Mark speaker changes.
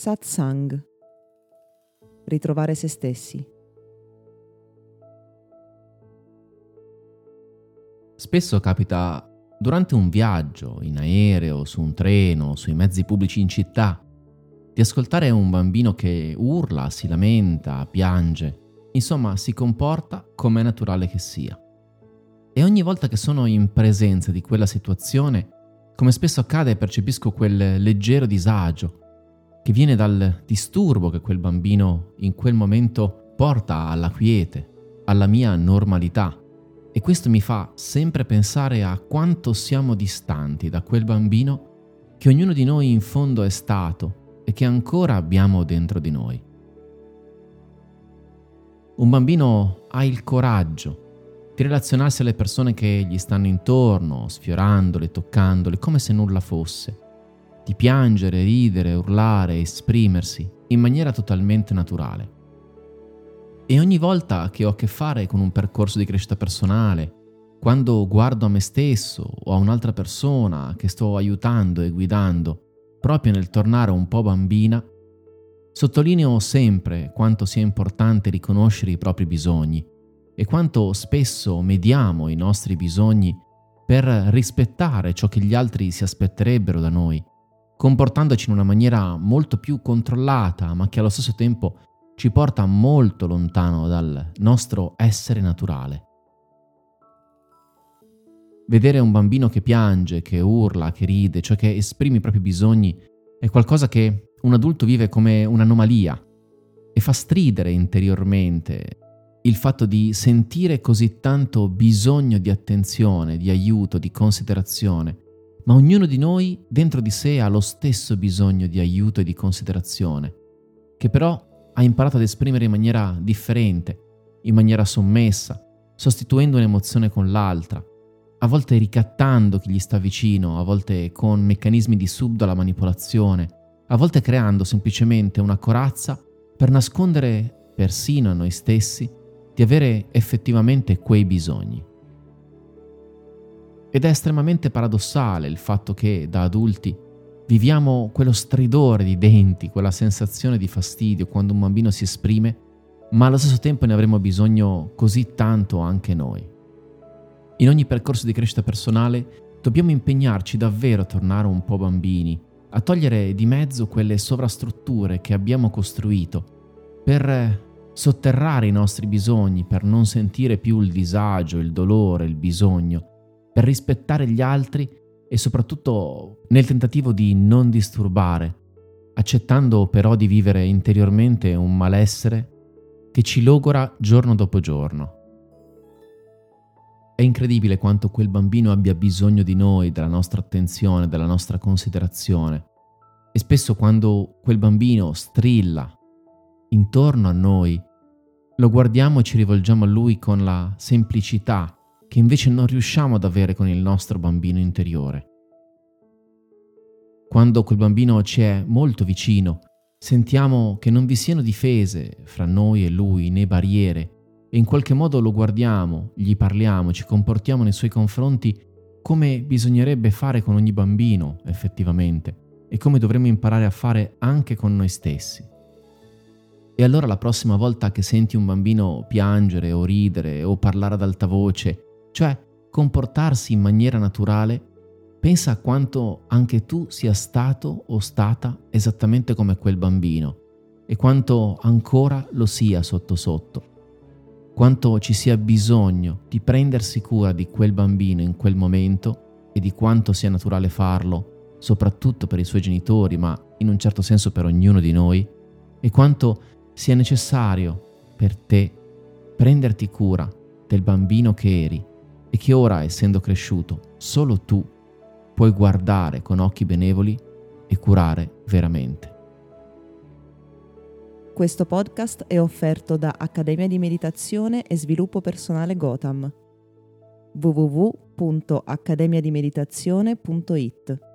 Speaker 1: Satsang. Ritrovare se stessi.
Speaker 2: Spesso capita durante un viaggio, in aereo, su un treno, sui mezzi pubblici in città, di ascoltare un bambino che urla, si lamenta, piange, insomma si comporta come è naturale che sia. E ogni volta che sono in presenza di quella situazione, come spesso accade, percepisco quel leggero disagio che viene dal disturbo che quel bambino in quel momento porta alla quiete, alla mia normalità. E questo mi fa sempre pensare a quanto siamo distanti da quel bambino che ognuno di noi in fondo è stato e che ancora abbiamo dentro di noi. Un bambino ha il coraggio di relazionarsi alle persone che gli stanno intorno, sfiorandole, toccandole, come se nulla fosse di piangere, ridere, urlare, esprimersi in maniera totalmente naturale. E ogni volta che ho a che fare con un percorso di crescita personale, quando guardo a me stesso o a un'altra persona che sto aiutando e guidando, proprio nel tornare un po' bambina, sottolineo sempre quanto sia importante riconoscere i propri bisogni e quanto spesso mediamo i nostri bisogni per rispettare ciò che gli altri si aspetterebbero da noi comportandoci in una maniera molto più controllata, ma che allo stesso tempo ci porta molto lontano dal nostro essere naturale. Vedere un bambino che piange, che urla, che ride, cioè che esprime i propri bisogni, è qualcosa che un adulto vive come un'anomalia e fa stridere interiormente il fatto di sentire così tanto bisogno di attenzione, di aiuto, di considerazione, ma ognuno di noi dentro di sé ha lo stesso bisogno di aiuto e di considerazione, che però ha imparato ad esprimere in maniera differente, in maniera sommessa, sostituendo un'emozione con l'altra, a volte ricattando chi gli sta vicino, a volte con meccanismi di subdola manipolazione, a volte creando semplicemente una corazza per nascondere persino a noi stessi di avere effettivamente quei bisogni. Ed è estremamente paradossale il fatto che da adulti viviamo quello stridore di denti, quella sensazione di fastidio quando un bambino si esprime, ma allo stesso tempo ne avremo bisogno così tanto anche noi. In ogni percorso di crescita personale dobbiamo impegnarci davvero a tornare un po' bambini, a togliere di mezzo quelle sovrastrutture che abbiamo costruito per sotterrare i nostri bisogni, per non sentire più il disagio, il dolore, il bisogno, per rispettare gli altri e soprattutto nel tentativo di non disturbare, accettando però di vivere interiormente un malessere che ci logora giorno dopo giorno. È incredibile quanto quel bambino abbia bisogno di noi, della nostra attenzione, della nostra considerazione. E spesso quando quel bambino strilla intorno a noi, lo guardiamo e ci rivolgiamo a lui con la semplicità che invece non riusciamo ad avere con il nostro bambino interiore. Quando quel bambino ci è molto vicino, sentiamo che non vi siano difese fra noi e lui, né barriere, e in qualche modo lo guardiamo, gli parliamo, ci comportiamo nei suoi confronti come bisognerebbe fare con ogni bambino, effettivamente, e come dovremmo imparare a fare anche con noi stessi. E allora la prossima volta che senti un bambino piangere o ridere o parlare ad alta voce cioè comportarsi in maniera naturale, pensa a quanto anche tu sia stato o stata esattamente come quel bambino e quanto ancora lo sia sotto sotto. Quanto ci sia bisogno di prendersi cura di quel bambino in quel momento e di quanto sia naturale farlo, soprattutto per i suoi genitori, ma in un certo senso per ognuno di noi, e quanto sia necessario per te prenderti cura del bambino che eri e che ora, essendo cresciuto, solo tu puoi guardare con occhi benevoli e curare veramente.
Speaker 1: Questo podcast è offerto da Accademia di Meditazione e Sviluppo Personale Gotham www.accademiadimeditazione.it